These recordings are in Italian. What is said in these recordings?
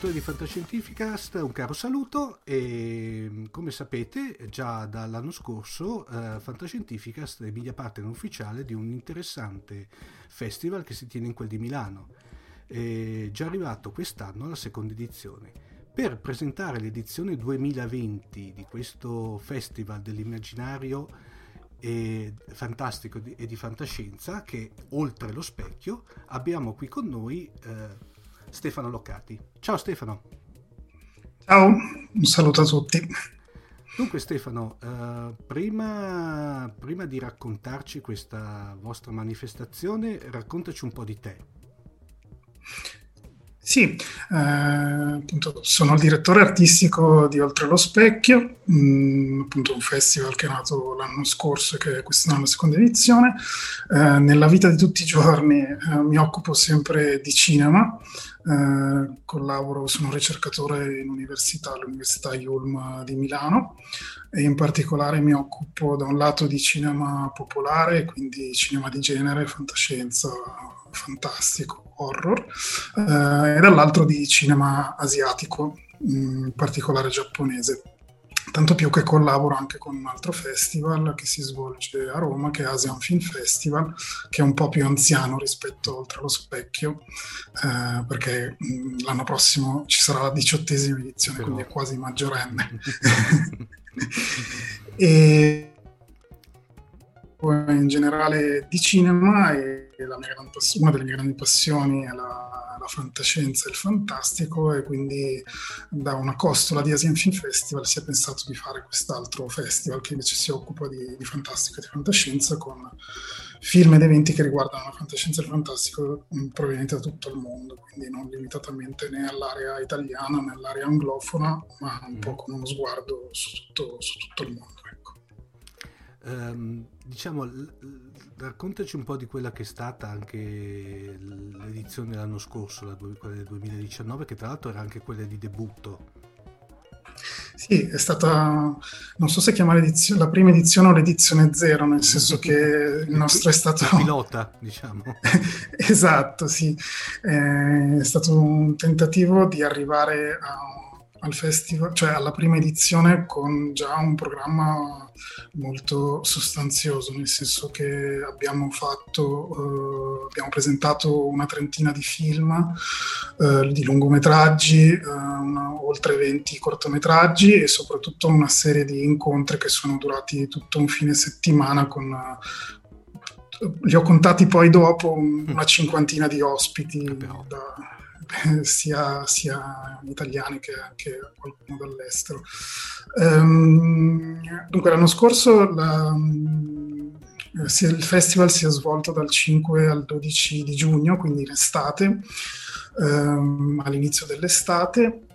Cari spettatori di Fantascientificast, un caro saluto e come sapete già dall'anno scorso eh, Fantascientificast è media partner ufficiale di un interessante festival che si tiene in quel di Milano. È già arrivato quest'anno alla seconda edizione. Per presentare l'edizione 2020 di questo festival dell'immaginario e fantastico e di fantascienza che oltre lo specchio abbiamo qui con noi eh, Stefano Loccati. Ciao Stefano. Ciao, un saluto a tutti. Dunque Stefano, eh, prima, prima di raccontarci questa vostra manifestazione, raccontaci un po' di te. Sì, eh, appunto sono il direttore artistico di Oltre lo Specchio, mh, mm, appunto un festival che è nato l'anno scorso e che quest'anno è la seconda edizione. Eh, nella vita di tutti i giorni eh, mi occupo sempre di cinema, eh, collaboro, sono ricercatore in università, all'Università Yulm di Milano e in particolare mi occupo da un lato di cinema popolare, quindi cinema di genere, fantascienza, fantastico, horror, eh, e dall'altro di cinema asiatico, in particolare giapponese tanto più che collaboro anche con un altro festival che si svolge a Roma, che è Asian Film Festival, che è un po' più anziano rispetto oltre lo specchio, eh, perché mh, l'anno prossimo ci sarà la diciottesima edizione, Però... quindi è quasi maggiorenne. e in generale di cinema e una delle mie grandi passioni è la, la, fantascienza e il fantastico e quindi da una costola di Asian Film Festival si è pensato di fare quest'altro festival che invece si occupa di, di fantastico e di fantascienza con film ed eventi che riguardano la fantascienza e il fantastico mm, provenienti da tutto il mondo, quindi non limitatamente né all'area italiana né all'area anglofona, ma un po' con uno sguardo su tutto, su tutto il mondo. Um, diciamo, raccontaci un po' di quella che è stata anche l'edizione dell'anno scorso, la quella del 2019, che tra l'altro era anche quella di debutto. Sì, è stata, non so se chiamare la prima edizione o l'edizione zero, nel senso che il nostro è stato... La pilota, diciamo. esatto, sì. È stato un tentativo di arrivare a al festival, cioè alla prima edizione con già un programma molto sostanzioso, nel senso che abbiamo fatto, eh, abbiamo presentato una trentina di film, eh, di lungometraggi, eh, una, oltre 20 cortometraggi e soprattutto una serie di incontri che sono durati tutto un fine settimana con li ho contati poi dopo una cinquantina di ospiti da, sia, sia, italiani che anche qualcuno dall'estero. Um, dunque, l'anno scorso la, il festival si è svolto dal 5 al 12 di giugno, quindi in estate, um, all'inizio dell'estate.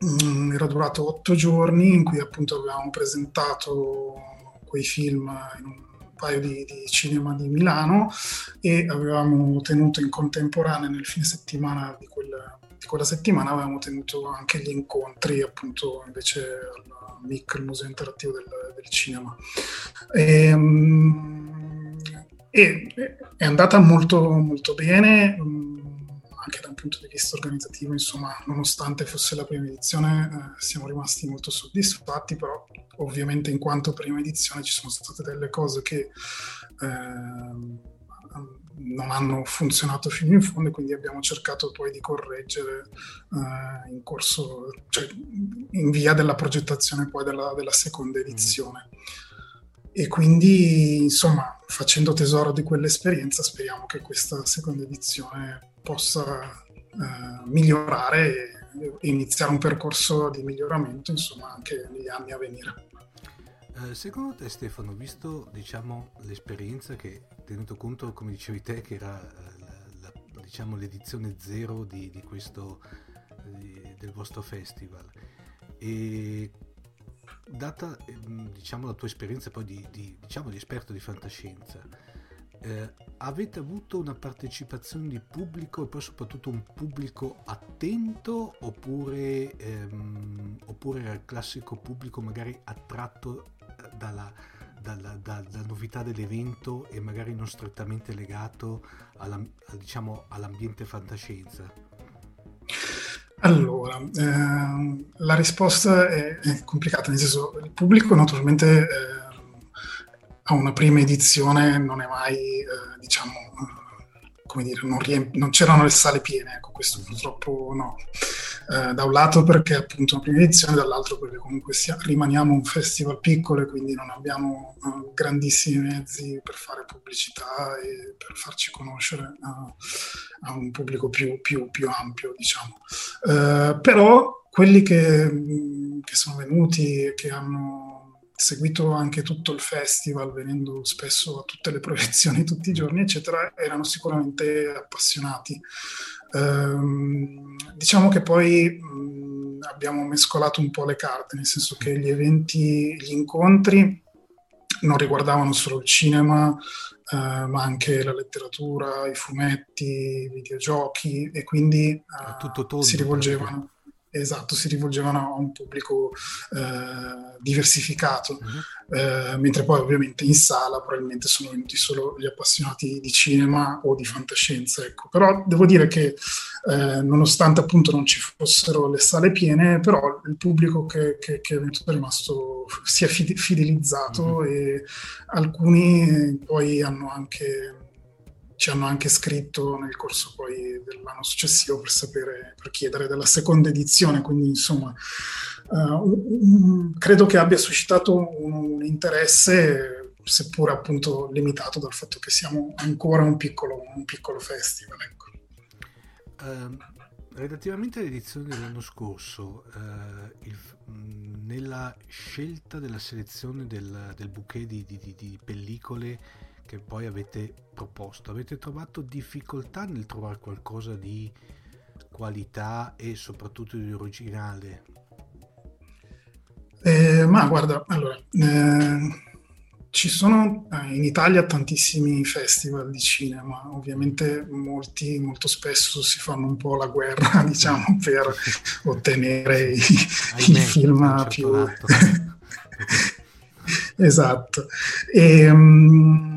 Um, era durato otto giorni in cui appunto avevamo presentato quei film in un paio di, di, cinema di Milano e avevamo tenuto in contemporanea nel fine settimana di quella, di quella settimana avevamo tenuto anche gli incontri appunto invece al MIC, il Museo Interattivo del, del Cinema. Ehm, e, e, è andata molto, molto bene anche da un punto di vista organizzativo, insomma, nonostante fosse la prima edizione, eh, siamo rimasti molto soddisfatti, però ovviamente in quanto prima edizione ci sono state delle cose che eh, non hanno funzionato fino in fondo e quindi abbiamo cercato poi di correggere eh, in corso, cioè in via della progettazione poi della, della seconda mm. edizione. E quindi, insomma, facendo tesoro di quell'esperienza, speriamo che questa seconda edizione possa eh, migliorare e iniziare un percorso di miglioramento insomma anche negli anni a venire. Eh, secondo te Stefano, visto diciamo, l'esperienza che tenuto conto come dicevi te che era eh, la, la, diciamo, l'edizione zero di, di questo, di, del vostro festival e data ehm, diciamo, la tua esperienza poi di, di, diciamo, di esperto di fantascienza eh, avete avuto una partecipazione di pubblico e poi soprattutto un pubblico attento oppure, ehm, oppure era il classico pubblico magari attratto eh, dalla, dalla, dalla, dalla, novità dell'evento e magari non strettamente legato alla, diciamo, all'ambiente fantascienza? Allora, eh, la risposta è, è, complicata, nel senso il pubblico naturalmente eh, a una prima edizione non è mai, eh, diciamo, eh, come dire, non, riemp- non, c'erano le sale piene, ecco, questo purtroppo no. Eh, da un lato perché appunto una prima edizione, dall'altro perché comunque sia, rimaniamo un festival piccolo e quindi non abbiamo uh, grandissimi mezzi per fare pubblicità e per farci conoscere uh, a un pubblico più, più, più ampio, diciamo. Uh, però quelli che, che sono venuti e che hanno seguito anche tutto il festival, venendo spesso a tutte le proiezioni tutti i giorni, eccetera, erano sicuramente appassionati. Ehm, diciamo che poi mh, abbiamo mescolato un po' le carte, nel senso che gli eventi, gli incontri non riguardavano solo il cinema, eh, ma anche la letteratura, i fumetti, i videogiochi e quindi eh, si rivolgevano. Esatto, si rivolgevano a un pubblico eh, diversificato, uh-huh. eh, mentre poi ovviamente in sala probabilmente sono venuti solo gli appassionati di cinema o di fantascienza. Ecco. Però devo dire che eh, nonostante appunto non ci fossero le sale piene, però il pubblico che, che, che è venuto è rimasto, si è fidelizzato uh-huh. e alcuni poi hanno anche ci hanno anche scritto nel corso poi dell'anno successivo per sapere, per chiedere della seconda edizione, quindi insomma uh, credo che abbia suscitato un, un, interesse, seppur appunto limitato dal fatto che siamo ancora un piccolo, un piccolo festival. Ecco. Uh, relativamente all'edizione dell'anno scorso, uh, il, nella scelta della selezione del, del bouquet di, di, di pellicole che poi avete proposto, avete trovato difficoltà nel trovare qualcosa di qualità e soprattutto di originale? Eh, ma guarda, allora, eh, ci sono eh, in Italia tantissimi festival di cinema, ovviamente molti, molto spesso si fanno un po' la guerra, diciamo, per ottenere i, i film più... esatto. E, um,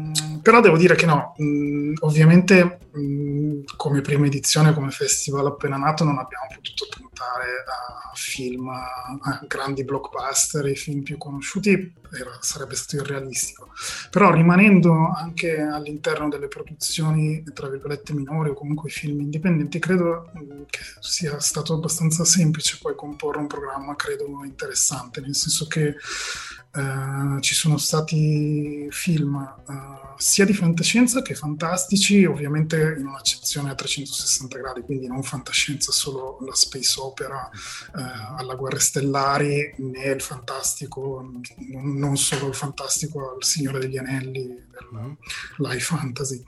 però devo dire che no, mh, ovviamente mh, come prima edizione, come festival appena nato, non abbiamo potuto puntare a film, a grandi blockbuster, i film più conosciuti, era, sarebbe stato irrealistico. Però rimanendo anche all'interno delle produzioni, tra virgolette, minori o comunque film indipendenti, credo che sia stato abbastanza semplice poi comporre un programma, credo, interessante, nel senso che Uh, ci sono stati film uh, sia di fantascienza che fantastici, ovviamente in un'accezione a 360 gradi, quindi non fantascienza solo la space opera uh, alla Guerre Stellari, né il fantastico, non solo il fantastico al Signore degli Anelli, del mm. live fantasy.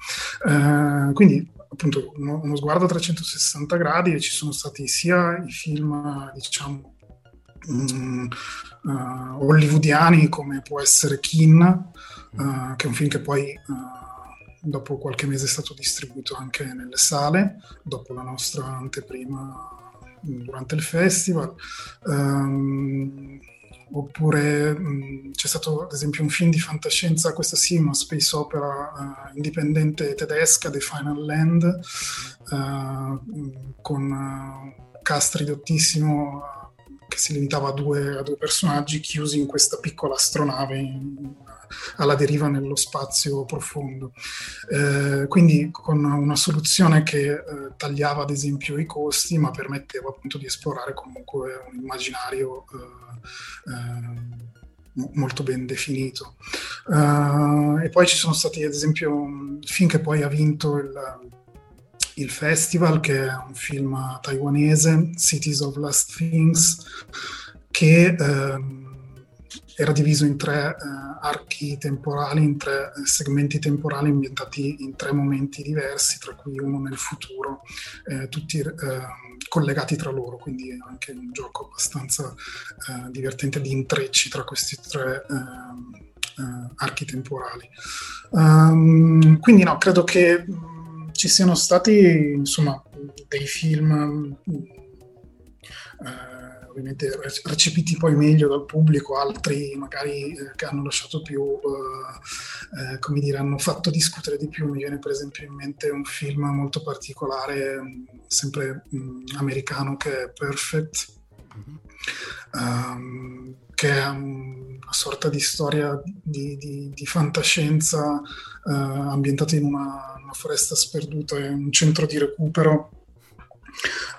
quindi appunto uno, uno sguardo a 360 gradi e ci sono stati sia i film, diciamo, uh, hollywoodiani come può essere Kin, uh, che è un film che poi uh, dopo qualche mese è stato distribuito anche nelle sale, dopo la nostra anteprima durante il festival. Um, oppure mh, c'è stato ad esempio un film di fantascienza, questa sì, una space opera uh, indipendente tedesca, The Final Land, uh, con uh, cast ridottissimo che si limitava a due, a due personaggi chiusi in questa piccola astronave in, alla deriva nello spazio profondo. Eh, quindi con una soluzione che eh, tagliava ad esempio i costi, ma permetteva appunto di esplorare comunque un immaginario eh, eh molto ben definito. Uh, e poi ci sono stati ad esempio un film che poi ha vinto il, il festival, che è un film taiwanese, Cities of Last Things, che ehm, era diviso in tre eh, archi temporali, in tre eh, segmenti temporali ambientati in tre momenti diversi, tra cui uno nel futuro, eh, tutti eh, collegati tra loro, quindi è anche un gioco abbastanza eh, divertente di intrecci tra questi tre ehm, eh, archi temporali. Um, quindi no, credo che ci siano stati insomma dei film eh, ovviamente recepiti poi meglio dal pubblico, altri magari eh, che hanno lasciato più, eh, eh, come dire, hanno fatto discutere di più. Mi viene per esempio in mente un film molto particolare, sempre mh, mm, americano, che è Perfect. Mm-hmm. Um, che è una sorta di storia di, di, di fantascienza uh, ambientata in una, una, foresta sperduta e un centro di recupero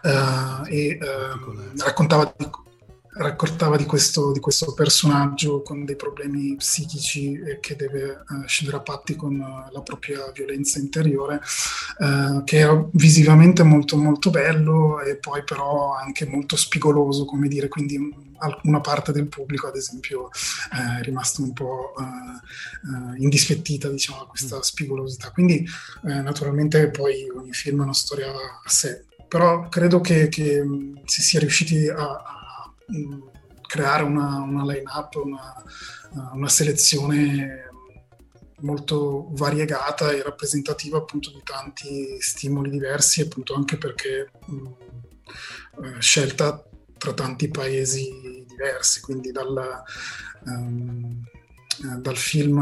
uh, e uh, raccontava di, raccontava di questo, di questo, personaggio con dei problemi psichici e che deve uh, scendere a patti con uh, la propria violenza interiore, uh, che è visivamente molto molto bello e poi però anche molto spigoloso, come dire, quindi una parte del pubblico ad esempio è rimasta un po' indispettita diciamo, da questa mm. spigolosità. Quindi naturalmente poi ogni film è una storia a sé, però credo che, che si sia riusciti a creare una, una line-up, una, una, selezione molto variegata e rappresentativa appunto di tanti stimoli diversi, appunto anche perché mh, eh, scelta tra tanti paesi diversi, quindi dal, um, dal film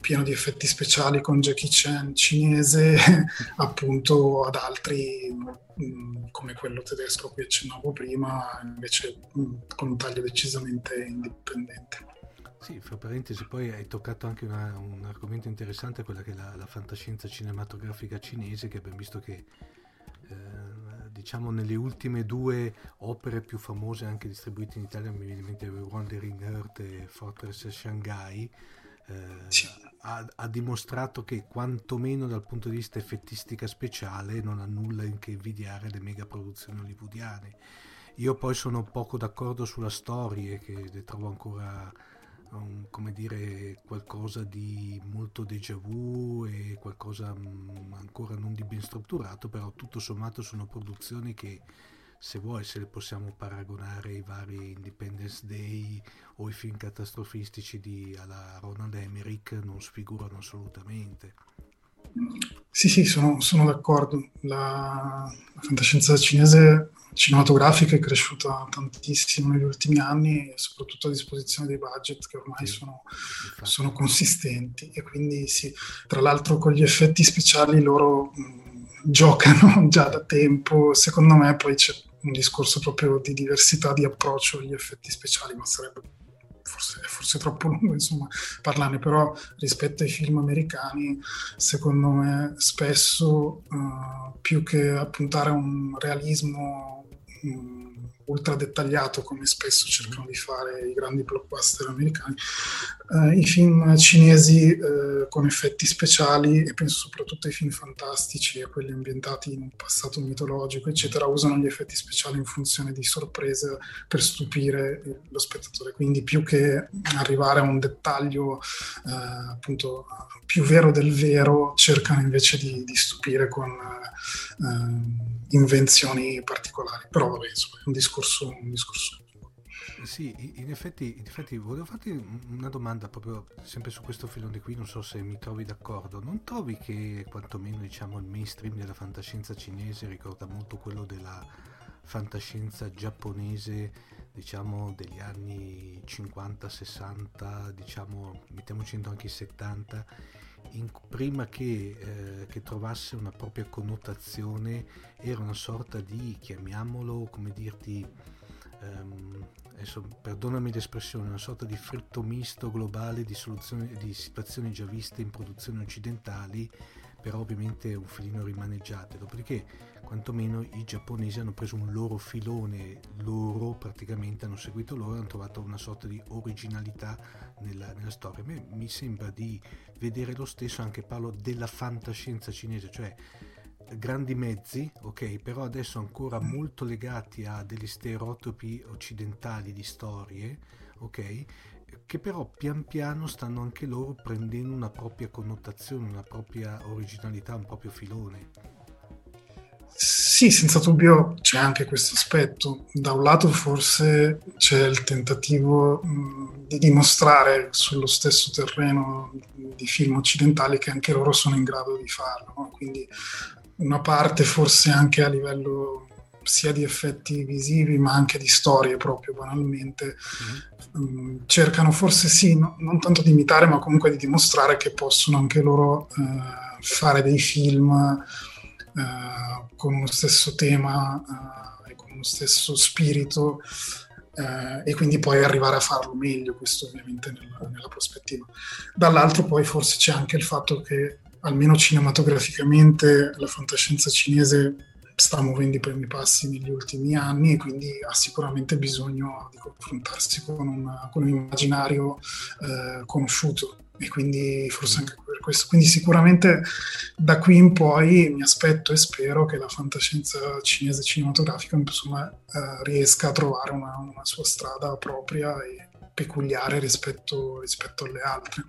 pieno di effetti speciali con Jackie Chan cinese appunto ad altri mm, come quello tedesco a cui accennavo prima invece mm, con un taglio decisamente indipendente. Sì, fra parentesi, poi hai toccato anche una, un argomento interessante, quella che è la, la, fantascienza cinematografica cinese, che abbiamo visto che eh, diciamo nelle ultime due opere più famose anche distribuite in Italia, mi viene in mente Wandering Earth e Fortress Shanghai, eh, sì ha, ha, dimostrato che quantomeno dal punto di vista effettistica speciale non ha nulla in che invidiare le mega produzioni hollywoodiane. Io poi sono poco d'accordo sulla storia, che le trovo ancora um, come dire, qualcosa di molto déjà vu e qualcosa um, ancora non di ben strutturato, però tutto sommato sono produzioni che se vuoi se le possiamo paragonare ai vari Independence Day o i film catastrofistici di alla Ronald Emmerich non sfigurano assolutamente. Sì, sì, sono, sono d'accordo. La, la, fantascienza cinese cinematografica è cresciuta tantissimo negli ultimi anni, soprattutto a disposizione dei budget che ormai sì, sono, sono, consistenti. E quindi sì, tra l'altro con gli effetti speciali loro mh, giocano già da tempo. Secondo me poi c'è un discorso proprio di diversità di approccio agli effetti speciali, ma sarebbe forse, forse troppo lungo insomma parlarne, però rispetto ai film americani, secondo me spesso uh, più che puntare a un realismo um, ultra dettagliato come spesso cercano di fare i grandi blockbuster americani, eh, i film cinesi eh, con effetti speciali e penso soprattutto ai film fantastici e quelli ambientati in un passato mitologico, eccetera, usano gli effetti speciali in funzione di sorpresa per stupire lo spettatore. Quindi più che arrivare a un dettaglio eh, appunto più vero del vero, cercano invece di, di stupire con eh, invenzioni particolari. Però vabbè, insomma, è un discorso, un discorso sì, in effetti, in effetti, volevo farti una domanda proprio sempre su questo filone qui, non so se mi trovi d'accordo. Non trovi che quantomeno diciamo, il mainstream della fantascienza cinese ricorda molto quello della fantascienza giapponese, diciamo degli anni 50-60, diciamo mettiamoci dentro anche i 70, in, prima che, eh, che, trovasse una propria connotazione era una sorta di, chiamiamolo, come dirti, ehm, adesso perdonami l'espressione, una sorta di fritto misto globale di, di situazioni già viste in produzioni occidentali, però ovviamente un filino rimaneggiate. Dopodiché, quantomeno i giapponesi hanno preso un loro filone, loro praticamente hanno seguito loro e hanno trovato una sorta di originalità nella, nella storia. A me mi sembra di vedere lo stesso, anche parlo della fantascienza cinese, cioè grandi mezzi, ok, però adesso ancora molto legati a degli stereotipi occidentali di storie, ok, che però pian piano stanno anche loro prendendo una propria connotazione, una propria originalità, un proprio filone. Sì, senza dubbio c'è anche questo aspetto. Da un lato forse c'è il tentativo mh, di dimostrare sullo stesso terreno di film occidentali che anche loro sono in grado di farlo. No? Quindi una parte forse anche a livello sia di effetti visivi ma anche di storie proprio banalmente mm-hmm. mh, cercano forse sì no, non tanto di imitare ma comunque di dimostrare che possono anche loro eh, fare dei film eh, con uno stesso tema eh, e con uno stesso spirito eh, e quindi poi arrivare a farlo meglio, questo ovviamente nella, nella, prospettiva. Dall'altro poi forse c'è anche il fatto che almeno cinematograficamente la fantascienza cinese sta muovendo i primi passi negli ultimi anni e quindi ha sicuramente bisogno di confrontarsi con, una, con un immaginario eh, conosciuto e quindi forse anche per questo. Quindi sicuramente da qui in poi mi aspetto e spero che la fantascienza cinese cinematografica insomma, eh, riesca a trovare una, una, sua strada propria e peculiare rispetto, rispetto alle altre.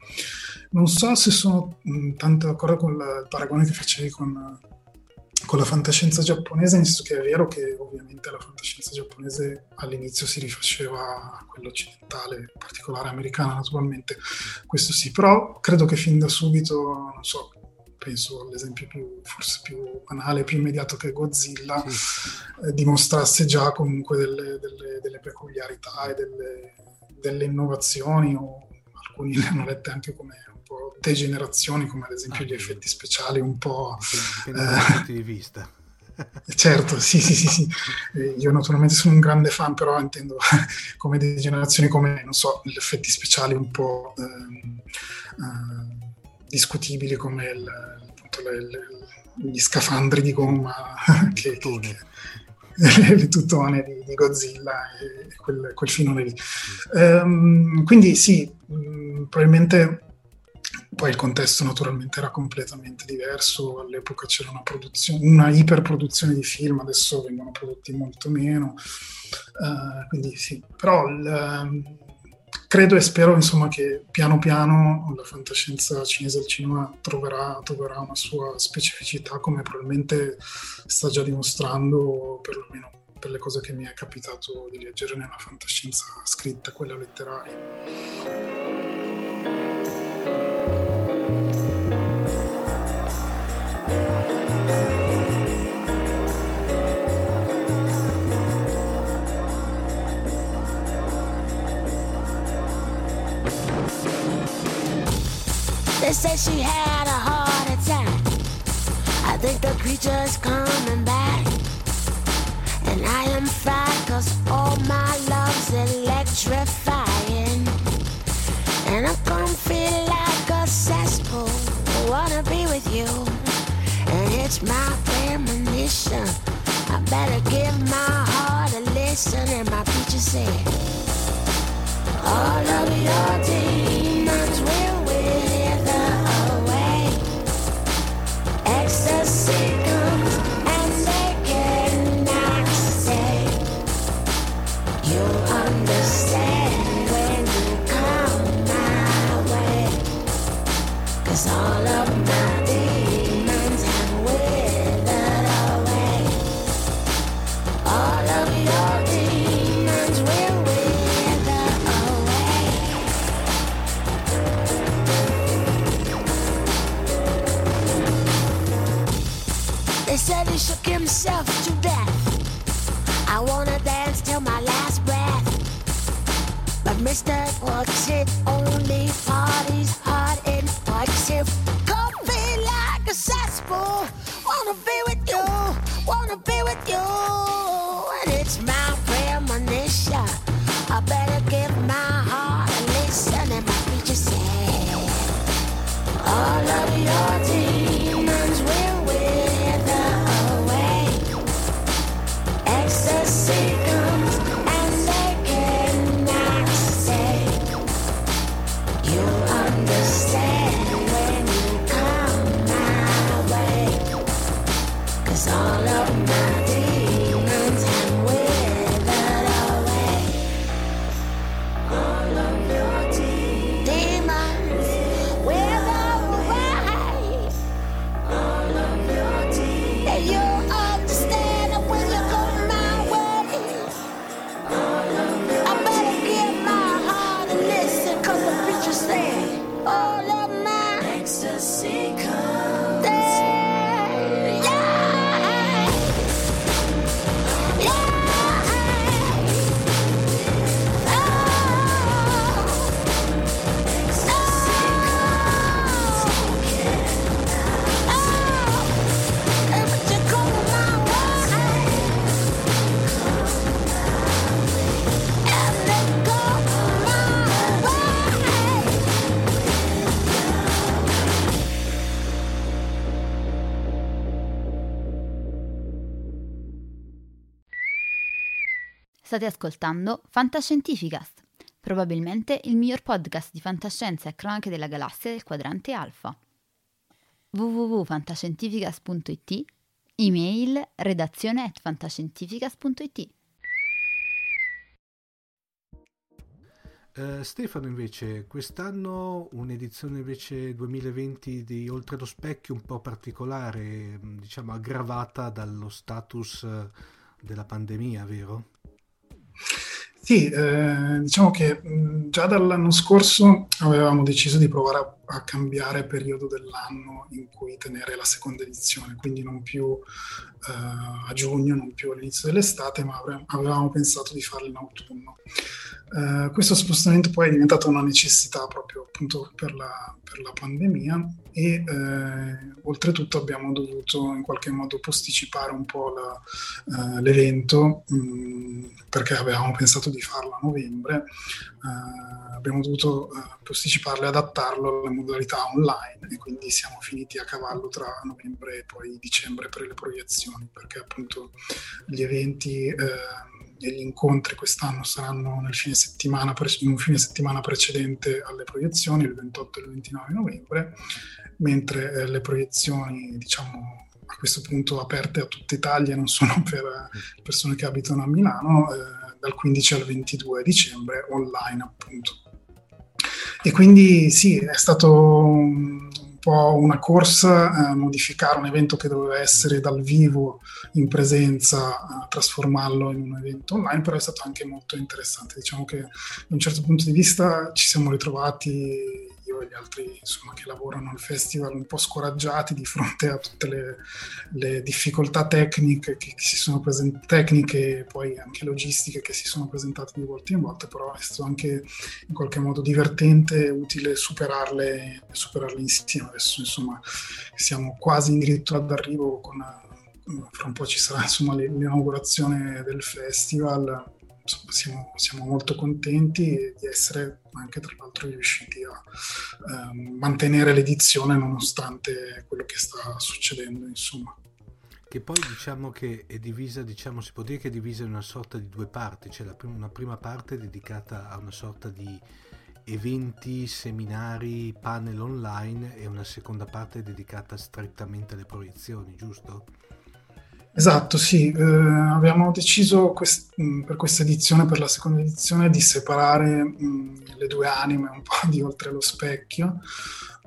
Non so se sono mh, tanto d'accordo con il paragone che facevi con con la fantascienza giapponese, nel senso che è vero che ovviamente la fantascienza giapponese all'inizio si rifaceva a quella occidentale, in particolare americana naturalmente, questo sì, però credo che fin da subito, non so, penso all'esempio più, forse più banale, più immediato che Godzilla, sì. eh, dimostrasse già comunque delle, delle, delle peculiarità e delle, delle innovazioni, o alcuni le hanno lette anche come po' degenerazioni, come ad esempio ah, gli effetti speciali, un po'... Dipende eh, punti di vista. Certo, sì, sì, sì, sì. Io naturalmente sono un grande fan, però intendo come degenerazioni, come, non so, gli effetti speciali un po' eh, eh, discutibili, come il, appunto, le, le, gli scafandri di gomma che, che, le tutone di, di Godzilla e quel, quel filone lì. Um, quindi sì, mh, probabilmente poi il contesto naturalmente era completamente diverso, all'epoca c'era una, una iperproduzione di film, adesso vengono prodotti molto meno, uh, quindi sì, però il, credo e spero insomma che piano piano la fantascienza cinese al cinema troverà, troverà, una sua specificità come probabilmente sta già dimostrando perlomeno per le cose che mi è capitato di leggere nella fantascienza scritta, quella letteraria. They say she had a heart attack. I think the creature's coming back. And I am fine cause all my love's electrifying. And I'm gonna feel like a cesspool. I wanna be with you. And it's my premonition. I better give my heart a listen. And my preacher said, All of your he shook himself to death. I wanna dance till my last breath. But Mr. What's it State ascoltando Fantascientificast, probabilmente il miglior podcast di fantascienza e cronache della galassia del quadrante alfa. www.fantascientificast.it Email redazione at fantascientificast.it Eh, Stefano invece, quest'anno un'edizione invece 2020 di Oltre lo Specchio un po' particolare, diciamo aggravata dallo status eh, della pandemia, vero? Sì, eh, diciamo che mh, già dall'anno scorso avevamo deciso di provare a, a cambiare periodo dell'anno in cui tenere la seconda edizione, quindi non più eh, a giugno, non più all'inizio dell'estate, ma avevamo pensato di farlo in autunno. Eh, questo spostamento poi è diventato una necessità proprio appunto per la, per la pandemia e eh, oltretutto abbiamo dovuto in qualche modo posticipare un po' la, eh, l'evento mh, perché avevamo pensato di farlo a novembre, abbiamo dovuto posticiparlo e adattarlo alle modalità online e quindi siamo finiti a cavallo tra novembre e poi dicembre per le proiezioni perché appunto gli eventi eh, e gli incontri quest'anno saranno nel fine settimana, in un fine settimana precedente alle proiezioni, il 28 e il 29 novembre, mentre eh, le proiezioni, diciamo, a questo punto aperte a tutta Italia, non sono per eh, persone che abitano a Milano, eh, dal 15 al 22 dicembre, online appunto. E quindi sì, è stato po' una corsa a modificare un evento che doveva essere dal vivo in presenza, a trasformarlo in un evento online, però è stato anche molto interessante. Diciamo che da un certo punto di vista ci siamo ritrovati e gli altri insomma, che lavorano al festival un po' scoraggiati di fronte a tutte le, le difficoltà tecniche che, si sono presentate, tecniche e poi anche logistiche che si sono presentate di volta in volta, però è stato anche in qualche modo divertente e utile superarle, superarle insieme. Adesso insomma siamo quasi addirittura d'arrivo con fra un po' ci sarà insomma l'inaugurazione del festival siamo, siamo, molto contenti di essere anche tra l'altro riusciti a ehm, mantenere l'edizione nonostante quello che sta succedendo insomma che poi diciamo che è divisa, diciamo, si può dire che è divisa in una sorta di due parti, c'è cioè prima, una prima parte dedicata a una sorta di eventi, seminari, panel online e una seconda parte dedicata strettamente alle proiezioni, giusto? Esatto, sì, eh, abbiamo deciso quest- mm, per questa edizione, per la seconda edizione, di separare mh, mm, le due anime un po' di oltre lo specchio,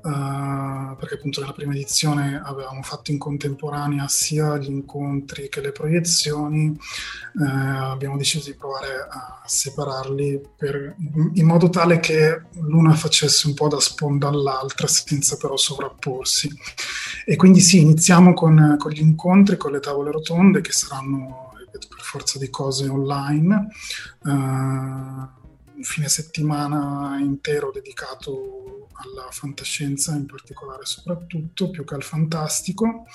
uh, perché appunto nella prima edizione avevamo fatto in contemporanea sia gli incontri che le proiezioni, uh, abbiamo deciso di provare a separarli per, in modo tale che l'una facesse un po' da sponda all'altra senza però sovrapporsi. E quindi sì, iniziamo con, con gli incontri, con le tavole rotonde che saranno per forza di cose online. Uh, un fine settimana intero dedicato alla fantascienza, in particolare soprattutto, più che al fantastico.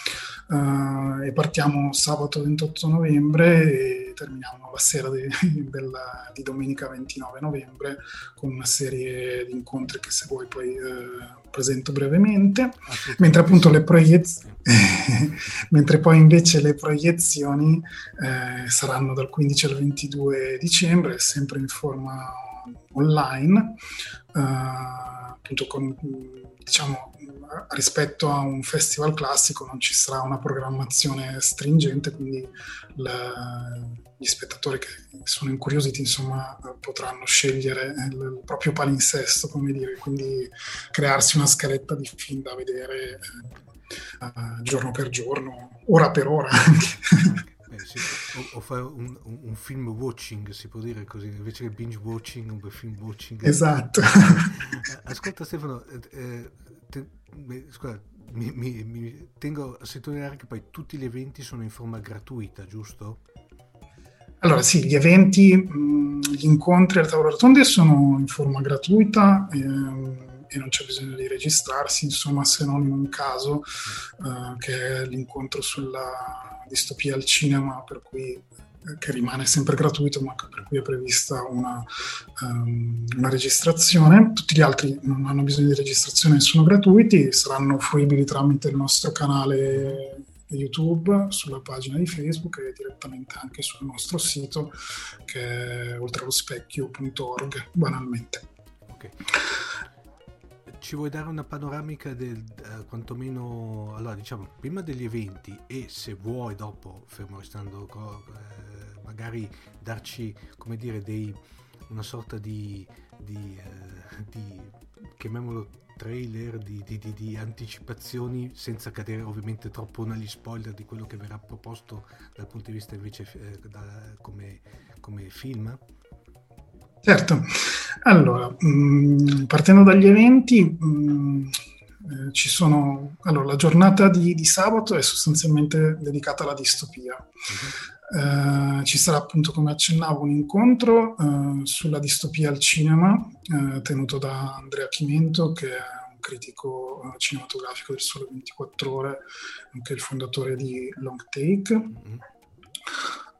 Uh, e partiamo sabato 28 novembre e terminiamo la sera di, della, di, domenica 29 novembre con una serie di incontri che se vuoi poi uh, presento brevemente. Mentre appunto le proiezioni, mentre poi invece le proiezioni uh, saranno dal 15 al 22 dicembre, sempre in forma online, eh, appunto con, diciamo, rispetto a un festival classico non ci sarà una programmazione stringente, quindi le, gli spettatori che sono incuriositi insomma potranno scegliere il, il, proprio palinsesto, come dire, quindi crearsi una scaletta di film da vedere eh, giorno per giorno, ora per ora anche. Eh, sì. o, o, fare un, un, un, film watching, si può dire così, invece che binge watching, un film watching. Esatto. Ascolta Stefano, eh, eh, te, beh, scusa, mi, mi, mi, tengo a sottolineare che poi tutti gli eventi sono in forma gratuita, giusto? Allora sì, gli eventi, gli incontri alle tavole rotonde sono in forma gratuita. Ehm, e non c'è bisogno di registrarsi, insomma, se non in un caso uh, che è l'incontro sulla distopia al cinema, cui eh, che rimane sempre gratuito, ma per cui è prevista una, um, una, registrazione. Tutti gli altri non hanno bisogno di registrazione sono gratuiti, saranno fruibili tramite il nostro canale YouTube, sulla pagina di Facebook e direttamente anche sul nostro sito che è oltralospecchio.org, banalmente. Okay ci vuoi dare una panoramica del uh, quantomeno allora diciamo prima degli eventi e se vuoi dopo fermo restando eh, magari darci come dire dei una sorta di, di, eh, di chiamiamolo trailer di, di, di, di, anticipazioni senza cadere ovviamente troppo negli spoiler di quello che verrà proposto dal punto di vista invece eh, da, come, come film Certo, allora, mh, mm, partendo dagli eventi, mh, mm, eh, ci sono, allora, la giornata di, di, sabato è sostanzialmente dedicata alla distopia. Uh-huh. Eh, ci sarà appunto, come accennavo, un incontro eh, sulla distopia al cinema eh, tenuto da Andrea Chimento, che è un critico eh, cinematografico del Sole 24 Ore, nonché il fondatore di Long Take. Uh-huh.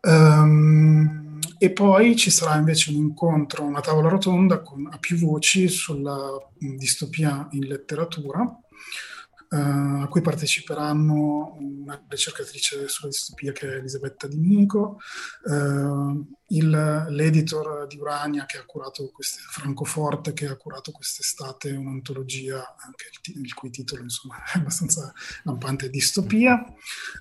Um, e poi ci sarà invece un incontro, una tavola rotonda con, a più voci sulla distopia in letteratura, uh, a cui parteciperanno una ricercatrice sulla distopia che è Elisabetta Di Minico, uh, il, l'editor di Urania che ha curato queste, Franco Forte che ha curato quest'estate un'antologia, il, il cui titolo insomma è abbastanza lampante, Distopia.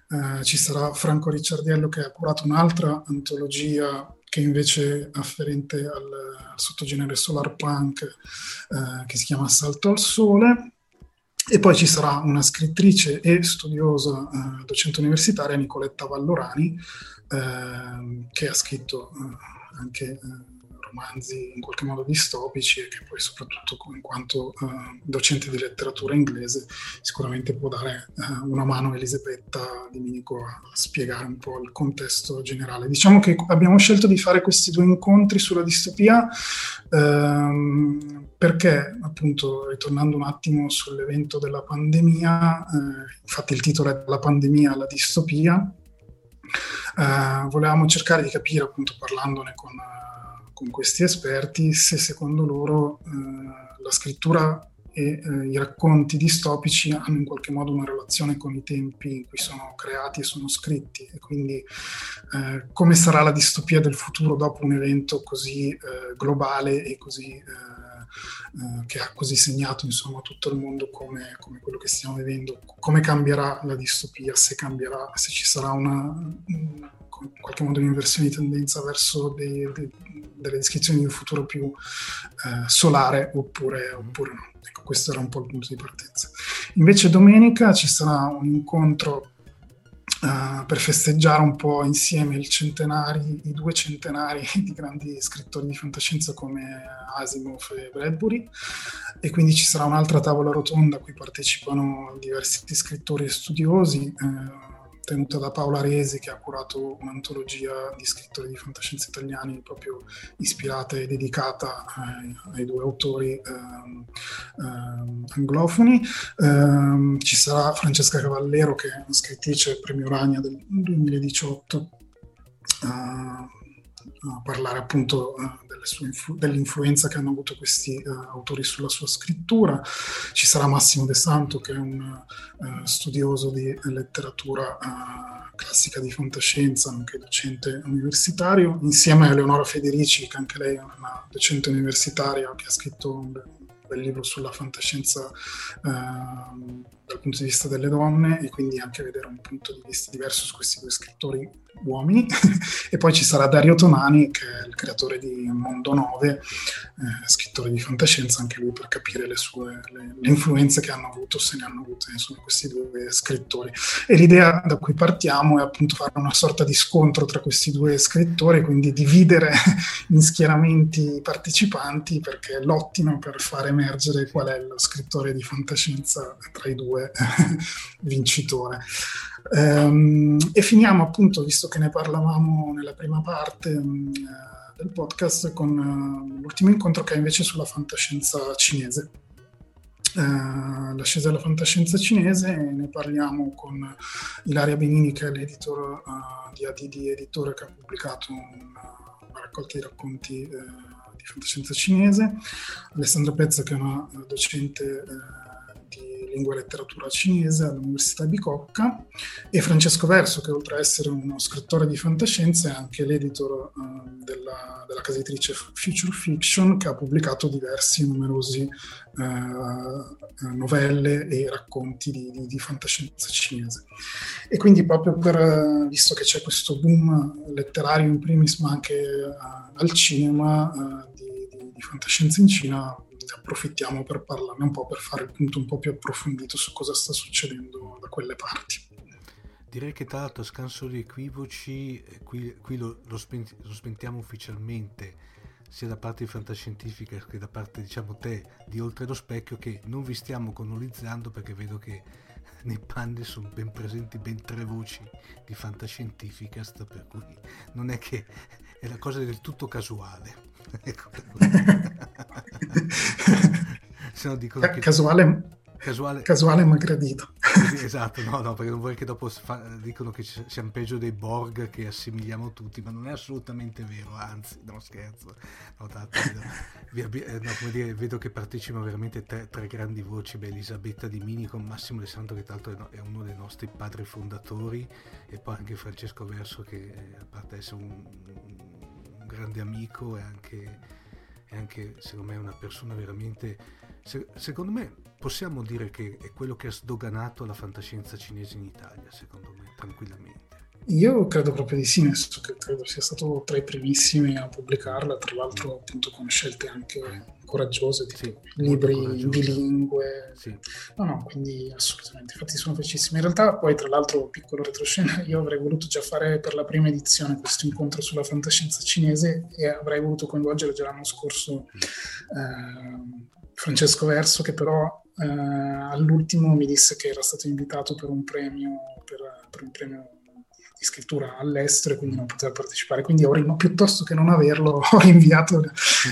Uh, ci sarà Franco Ricciardiello che ha curato un'altra antologia che invece è afferente al, sottogenere solar punk eh, che si chiama Salto al Sole. E poi ci sarà una scrittrice e studiosa eh, docente universitaria, Nicoletta Vallorani, eh, che ha scritto eh, anche eh, romanzi in qualche modo distopici e che poi soprattutto in quanto uh, docente di letteratura inglese sicuramente può dare uh, una mano a Elisabetta Domenico a spiegare un po' il contesto generale. Diciamo che abbiamo scelto di fare questi due incontri sulla distopia uh, perché appunto ritornando un attimo sull'evento della pandemia, eh, infatti il titolo è La pandemia alla distopia, Uh, volevamo cercare di capire, appunto, parlandone con, con questi esperti se secondo loro eh, la scrittura e eh, i racconti distopici hanno in qualche modo una relazione con i tempi in cui sono creati e sono scritti. E quindi eh, come sarà la distopia del futuro dopo un evento così eh, globale e così eh, che ha così segnato insomma tutto il mondo come, come, quello che stiamo vivendo come cambierà la distopia se cambierà se ci sarà una in qualche modo un'inversione di tendenza verso dei, dei, delle descrizioni di un futuro più eh, solare oppure, oppure no. Ecco, questo era un po' il punto di partenza. Invece domenica ci sarà un incontro Uh, per festeggiare un po' insieme i centenari, i due centenari di grandi scrittori di fantascienza come Asimov e Bradbury e quindi ci sarà un'altra tavola rotonda a cui partecipano diversi scrittori e studiosi. Uh, tenuta da Paola Resi che ha curato un'antologia di scrittori di fantascienza italiani proprio ispirata e dedicata ai, ai due autori ehm, ehm, anglofoni. Ehm, ci sarà Francesca Cavallero che è una scrittrice premio Ragna del 2018 parlare appunto uh, influ- dell'influenza che hanno avuto questi uh, autori sulla sua scrittura. Ci sarà Massimo De Santo che è un uh, studioso di letteratura classica di fantascienza, nonché docente universitario, insieme a Eleonora Federici, che anche lei è una docente universitaria che ha scritto un bel libro sulla fantascienza ehm, dal punto di vista delle donne e quindi anche vedere un punto di vista diverso su questi due scrittori uomini. E poi ci sarà Dario Tonani che è il creatore di Mondo 9 eh, scrittore di fantascienza anche lui per capire le sue le, le influenze che hanno avuto se ne hanno avute insomma questi due scrittori. E l'idea da cui partiamo è appunto fare una sorta di scontro tra questi due scrittori quindi dividere in schieramenti i partecipanti perché lottino per far emergere qual è lo scrittore di fantascienza tra i due vincitore e finiamo appunto, visto che ne parlavamo nella prima parte um, del podcast, con uh, l'ultimo incontro che è invece sulla fantascienza cinese. Uh, l'ascesa della fantascienza cinese ne parliamo con Ilaria Benini che è l'editor uh, di ADD Editore che ha pubblicato una, una raccolta di racconti di fantascienza cinese, Alessandra Pezza che è una docente lingua e letteratura cinese all'Università di Bicocca e Francesco Verso che oltre a essere uno scrittore di fantascienza è anche l'editor uh, della, della, casa editrice Future Fiction che ha pubblicato diversi numerosi uh, novelle e racconti di, di, di, fantascienza cinese. E quindi proprio per, visto che c'è questo boom letterario in primis ma anche al cinema di, di fantascienza in Cina approfittiamo per parlarne un po', per fare il punto un po' più approfondito su cosa sta succedendo da quelle parti. Direi che tra l'altro a scanso di equivoci, eh, qui, qui lo, lo, spenti, lo, spentiamo ufficialmente sia da parte di Fantascientifica che da parte diciamo te di Oltre lo Specchio che non vi stiamo colonizzando perché vedo che nei panni sono ben presenti ben tre voci di Fantascientificast per cui non è che è la cosa del tutto casuale. Se no dicono che... Casuale, casuale, casuale ma gradito. esatto, no, no, perché non vuoi che dopo fa... dicono che siamo peggio dei Borg che assimiliamo tutti, ma non è assolutamente vero, anzi, no scherzo. No, tanto, vedo, eh, no, dire, vedo che partecipano veramente tre, tre, grandi voci, beh, Elisabetta Di Mini con Massimo Alessandro che tra l'altro è uno dei nostri padri fondatori e poi anche Francesco Verso che eh, a parte essere un, un grande amico e anche è anche secondo me una persona veramente se, secondo me possiamo dire che è quello che ha sdoganato la fantascienza cinese in Italia secondo me tranquillamente Io credo proprio di sì, nel senso che credo sia stato tra i primissimi a pubblicarla, tra l'altro appunto con scelte anche coraggiose, tipo Sì, libri bilingue. Sì. No, no, quindi assolutamente, infatti sono felicissimo. In realtà poi tra l'altro, piccolo retroscena, io avrei voluto già fare per la prima edizione questo incontro sulla fantascienza cinese e avrei voluto coinvolgere già l'anno scorso eh, Francesco Verso, che però eh, all'ultimo mi disse che era stato invitato per un premio, per, per un premio di scrittura all'estero e quindi non poteva partecipare. Quindi avrei, piuttosto che non averlo, ho rinviato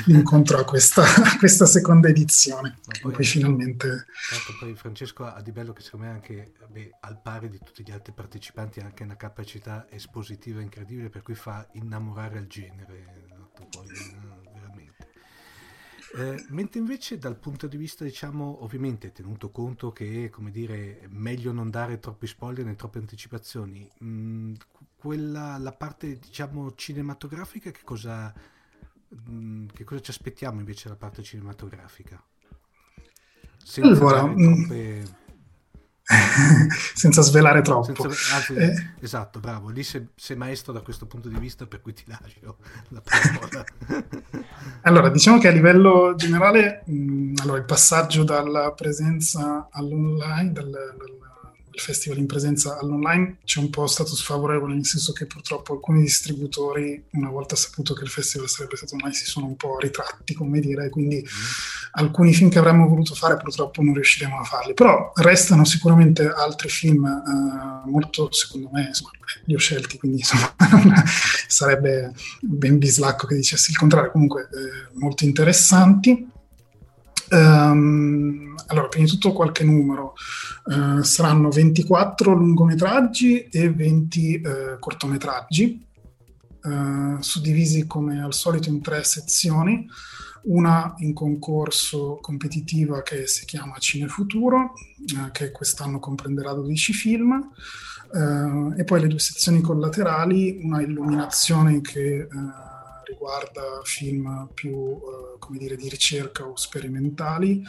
l'incontro a questa, a questa seconda edizione, Ma poi- cui finalmente... Tanto poi Francesco ha di bello che secondo me anche beh, al pari di tutti gli altri partecipanti ha anche una capacità espositiva incredibile per cui fa innamorare al genere poi, eh, veramente. Eh, mentre invece dal punto di vista diciamo ovviamente tenuto conto che come dire è meglio non dare troppi spoiler né troppe anticipazioni mh, quella la parte diciamo cinematografica che cosa mh, che cosa ci aspettiamo invece dalla parte cinematografica senza Allora, troppe senza svelare troppo. senza- anzi, Eh. esatto, bravo. Lì sei, sei maestro da questo punto di vista, per cui ti lascio la. Allora, diciamo che a livello generale, mh, allora, il passaggio dalla presenza all'online, dal, dal- dal festival in presenza all'online, c'è un po' stato sfavorevole, nel senso che purtroppo alcuni distributori, una volta saputo che il festival sarebbe stato online, si sono un po' ritratti, come dire, quindi alcuni film che avremmo voluto fare purtroppo non riusciremo a farli. Però restano sicuramente altri film eh, molto, secondo me, insomma, li ho scelti, quindi insomma, sarebbe ben bislacco che dicessi il contrario, comunque eh, molto interessanti. Ehm, allora, prima di tutto qualche numero. Eh, saranno 24 lungometraggi e 20 eh, cortometraggi, eh, suddivisi come al solito in tre sezioni, una in concorso competitiva che si chiama Cinefuturo, eh, che quest'anno comprenderà 12 film, e poi le due sezioni collaterali, una illuminazione che riguarda film più eh, dire, di ricerca o sperimentali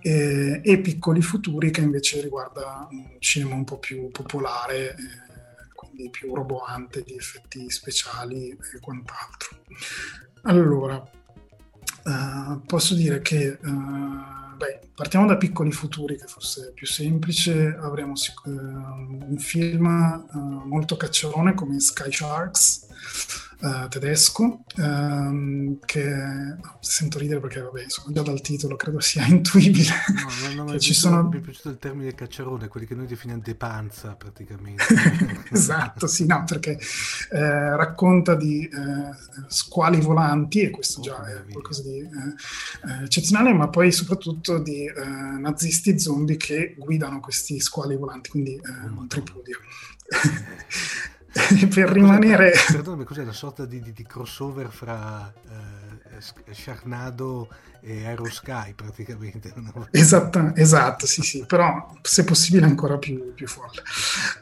e, e Piccoli Futuri che invece riguarda un cinema un po' più popolare, eh, quindi più roboante di effetti speciali e quant'altro. Allora, eh, posso dire che eh, beh, partiamo da Piccoli Futuri, che forse è più semplice. Avremo eh, un film eh, molto cacciarone come Sky Sharks. Eh, tedesco ehm, che no, sento ridere perché vabbè insomma già dal titolo credo sia intuibile No, no, no, che mi, è ci piaciuto, sono mi è piaciuto il termine cacciarone, quelli che noi definiamo de panza praticamente. esatto, sì, no, perché eh, racconta di eh, squali volanti, e questo Oh, già è qualcosa di eh, eh, eccezionale, ma poi soprattutto di eh, nazisti zombie che guidano questi squali volanti, quindi eh, Madonna. un tripudio. Per rimanere... Perdonami, cos'è una sorta di, di- di crossover fra eh, S- Sharknado e Aerosky praticamente? no? Esatto, esatto, sì, sì, però se possibile ancora più, più folle.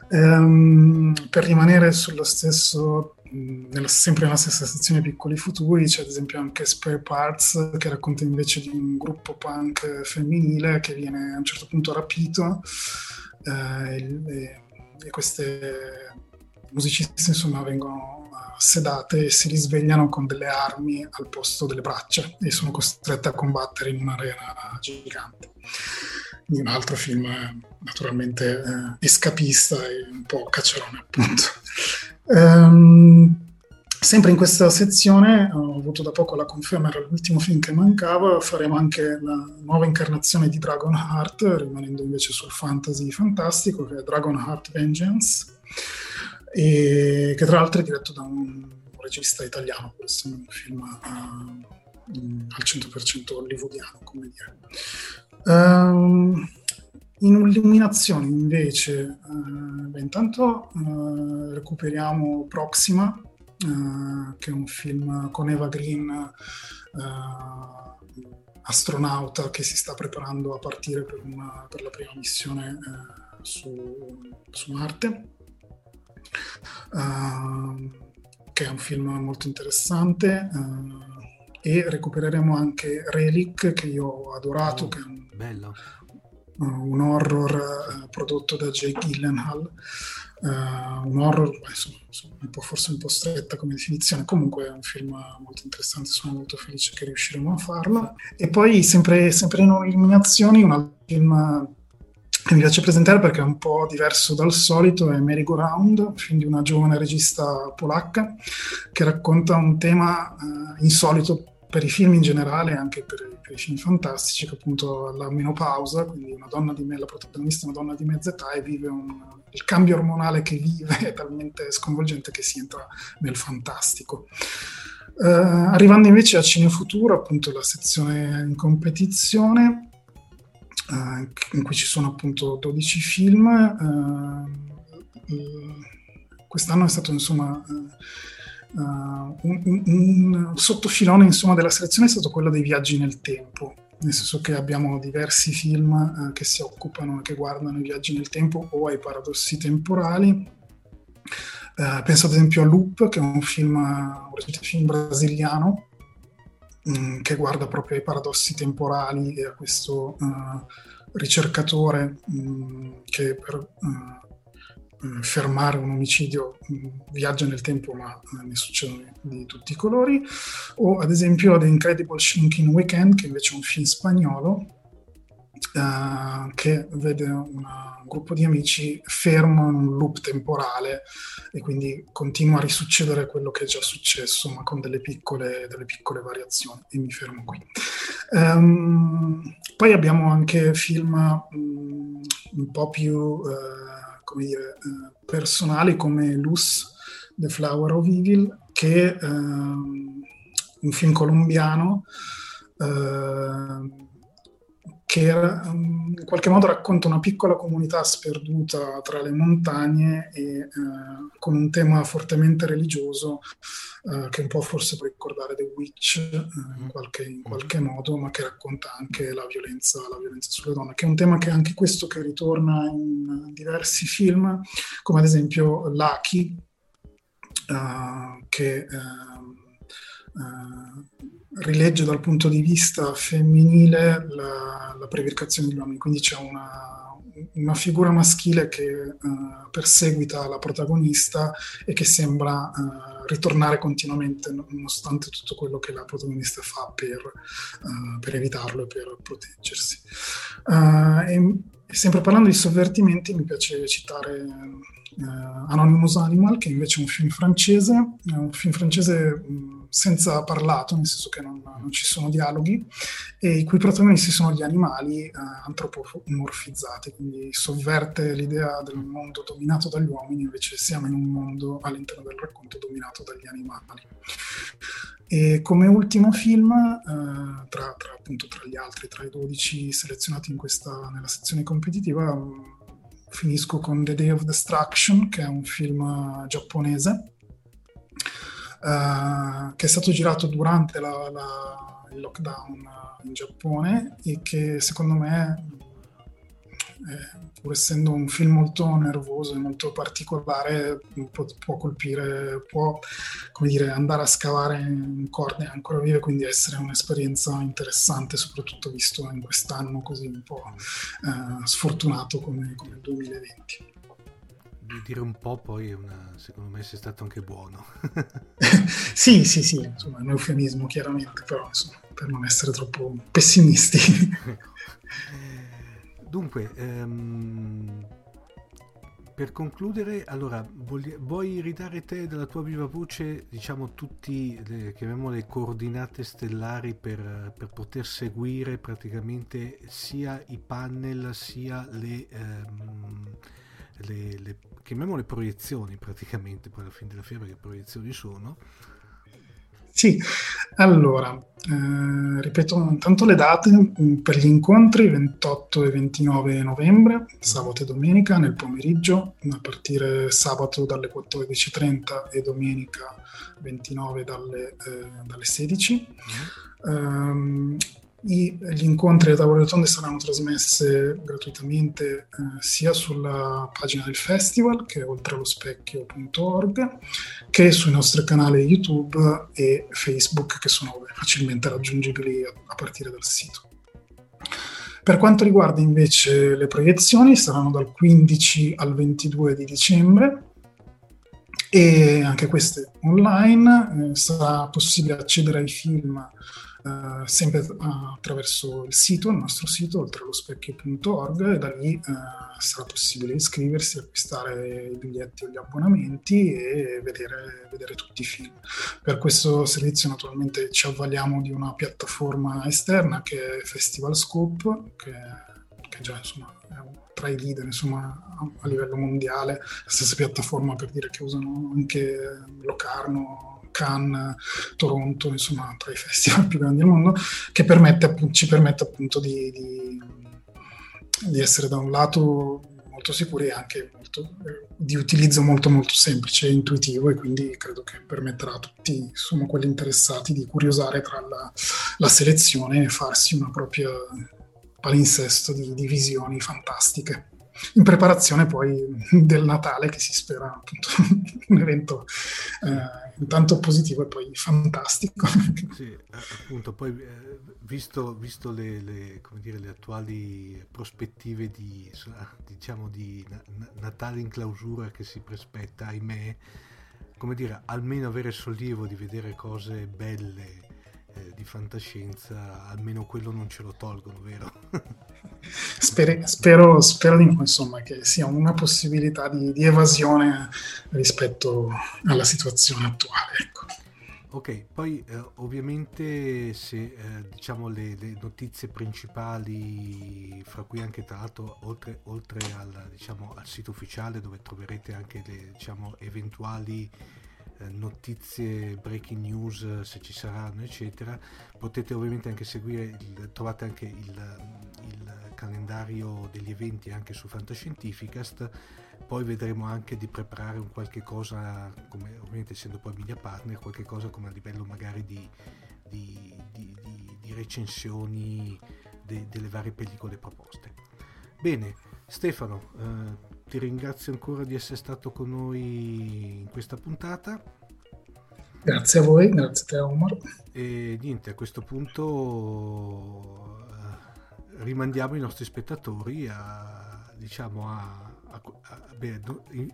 Ehm, per rimanere sullo stesso, nella- sempre nella stessa sezione Piccoli Futuri, c'è ad esempio anche Spare Parts che racconta invece di un gruppo punk femminile che viene a un certo punto rapito eh, e, e queste musiciste insomma vengono eh, sedate e si risvegliano con delle armi al posto delle braccia e sono costrette a combattere in un'arena gigante. Un altro film eh, naturalmente eh, escapista e un po' cacciarone appunto. Ehm, sempre in questa sezione ho avuto da poco la conferma, era l'ultimo film che mancava, faremo anche la nuova incarnazione di Dragon Heart, rimanendo invece sul fantasy fantastico, che è Dragon Heart Vengeance, e che tra l'altro è diretto da un regista italiano, pur essendo un film mm, al 100% hollywoodiano, come dire. Ehm, in illuminazione invece, eh, beh, intanto eh, recuperiamo Proxima, che è un film con Eva Green, astronauta che si sta preparando a partire per, una- per la prima missione eh, su, su Marte. Ehm, che è un film molto interessante eh, e recupereremo anche Relic che io ho adorato, Oh, che è un, Bello. un horror uh, prodotto da Jake Gyllenhaal, uh, un horror, beh, insomma, un po', forse un po' stretta come definizione, comunque è un film molto interessante, sono molto felice che riusciremo a farlo. E poi sempre, sempre in illuminazioni un altro film che mi piace presentare perché è un po' diverso dal solito, è Merry Go Round, film di una giovane regista polacca che racconta un tema uh, insolito per i film in generale, anche per, per, i film fantastici, che appunto la menopausa, quindi una donna di me, la protagonista è una donna di mezza età e vive un, il cambio ormonale che vive è talmente sconvolgente che si entra nel fantastico. Uh, arrivando invece a Cinefuturo, appunto la sezione in competizione, in cui ci sono appunto 12 film. Uh, quest'anno è stato insomma un, un, un, sottofilone insomma, della selezione è stato quello dei viaggi nel tempo. Nel senso che abbiamo diversi film che si occupano e che guardano i viaggi nel tempo o ai paradossi temporali. Penso ad esempio a Loop, che è un film, un film brasiliano Mm, che guarda proprio ai paradossi temporali e a questo uh, ricercatore um, che per uh, fermare un omicidio um, viaggia nel tempo ma ne succedono di tutti i colori, o ad esempio The Incredible Shrinking Weekend, che invece è un film spagnolo Uh, che vede una, un gruppo di amici fermo in un loop temporale e quindi continua a risuccedere quello che è già successo, ma con delle piccole, delle piccole variazioni. E mi fermo qui. Um, poi abbiamo anche film um, un po' più uh, come dire, uh, personali come Luce, The Flower of Evil, che è um, un film colombiano. Uh, che um, in qualche modo racconta una piccola comunità sperduta tra le montagne e uh, con un tema fortemente religioso uh, che un po' forse può ricordare The Witch uh, in, mm-hmm. qualche, in, qualche, modo, ma che racconta anche la violenza, la violenza, sulle donne, che è un tema che anche questo che ritorna in diversi film, come ad esempio Lucky, che rilegge dal punto di vista femminile la, la prevaricazione degli uomini, quindi c'è una, una figura maschile che uh, perseguita la protagonista e che sembra uh, ritornare continuamente nonostante tutto quello che la protagonista fa per, uh, per evitarlo e per proteggersi. E, sempre parlando di sovvertimenti mi piace citare Anonymous Animal, che invece è un film francese, è un film francese senza parlato, nel senso che non, non, ci sono dialoghi, e i cui protagonisti sono gli animali eh, antropomorfizzati, quindi sovverte l'idea del mondo dominato dagli uomini, invece siamo in un mondo all'interno del racconto dominato dagli animali. E come ultimo film, eh, tra, tra, appunto, tra gli altri, tra i 12 selezionati questa, nella sezione competitiva, finisco con The Day of Destruction, che è un film giapponese uh, che è stato girato durante la, la, il lockdown in Giappone e che secondo me, eh, pur essendo un film molto nervoso e molto particolare, può, può colpire, può come dire, andare a scavare in corde ancora vive, quindi essere un'esperienza interessante, soprattutto visto in quest'anno così un po' eh, sfortunato come, come il 2020 dire un po' poi una, secondo me sei stato anche buono. sì, sì, sì, insomma è un eufemismo chiaramente, però insomma, per non essere troppo pessimisti. Dunque, ehm, per concludere, allora, vogli, vuoi ridare te dalla tua viva voce, diciamo, tutti, le, chiamiamole le coordinate stellari per, per, poter seguire praticamente sia i panel sia le... Ehm, le, le, chiamiamole proiezioni praticamente, poi alla fine della fiera che proiezioni sono. Sì, allora, eh, ripeto intanto le date mm, per gli incontri 28 e 29 novembre, sabato e domenica nel pomeriggio, a partire sabato dalle 14.30 e domenica 29 dalle, eh, dalle 16. Mm. Um, gli incontri le tavole rotonde saranno trasmesse gratuitamente eh, sia sulla pagina del festival, che è oltralospecchio.org, che sui nostri canali YouTube e Facebook, che sono facilmente raggiungibili a, a partire dal sito. Per quanto riguarda invece le proiezioni, saranno dal 15 al 22 di dicembre e anche queste online. Eh, sarà possibile accedere ai film eh, sempre attraverso il sito, il nostro sito, oltrellospecchio.org e da lì eh, sarà possibile iscriversi, acquistare i biglietti o gli abbonamenti e vedere, vedere, tutti i film. Per questo servizio naturalmente ci avvaliamo di una piattaforma esterna che è Festival Scope, che, che già insomma è tra i leader insomma, a livello mondiale, la stessa piattaforma per dire che usano anche Locarno, Cannes, Toronto, insomma tra i festival più grandi del mondo, che permette, ci permette appunto di, di, di essere da un lato molto sicuri e anche molto, di utilizzo molto molto semplice e intuitivo e quindi credo che permetterà a tutti insomma, quelli interessati di curiosare tra la, la selezione e farsi una propria palinsesto di, di visioni fantastiche. In preparazione poi del Natale che si spera appunto un evento eh, intanto positivo e poi fantastico. Sì, appunto, poi eh, visto, visto le, le, dire, le, attuali prospettive di, diciamo, di Natale in clausura che si prospetta, ahimè, come dire, almeno avere sollievo di vedere cose belle eh, di fantascienza, almeno quello non ce lo tolgono, vero? Speri, spero, spero insomma, che sia una possibilità di, di evasione rispetto alla situazione attuale. Ecco. Ok, poi eh, ovviamente se eh, diciamo le, le, notizie principali, fra cui anche tra l'altro oltre, oltre al, diciamo, al, sito ufficiale dove troverete anche le diciamo, eventuali notizie, breaking news se ci saranno eccetera potete ovviamente anche seguire il, trovate anche il, il, calendario degli eventi anche su Fantascientificast. Poi vedremo anche di preparare un qualche cosa come ovviamente essendo poi media partner qualche cosa come a livello magari di, di, di, di recensioni de, delle varie pellicole proposte. Bene Stefano eh, ti ringrazio ancora di essere stato con noi in questa puntata. Grazie a voi, grazie a te Omar. E niente, a questo punto eh, rimandiamo i nostri spettatori a, diciamo, a, a, a beh,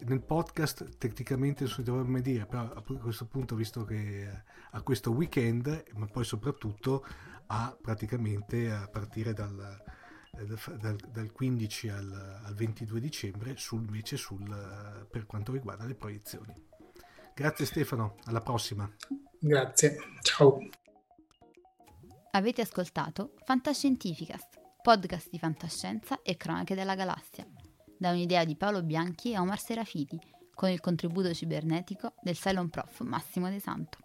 nel podcast tecnicamente non si dovrebbe mai dire, però a questo punto, visto che a questo weekend, ma poi soprattutto a praticamente a partire dal dal, dal 15 al, al, 22 dicembre sul, invece sul, per quanto riguarda le proiezioni. Grazie Stefano, alla prossima. Grazie, ciao. Avete ascoltato Fantascientificast, podcast di fantascienza e cronache della galassia, da un'idea di Paolo Bianchi e Omar Serafiti, con il contributo cibernetico del Cylon Prof Massimo De Santo.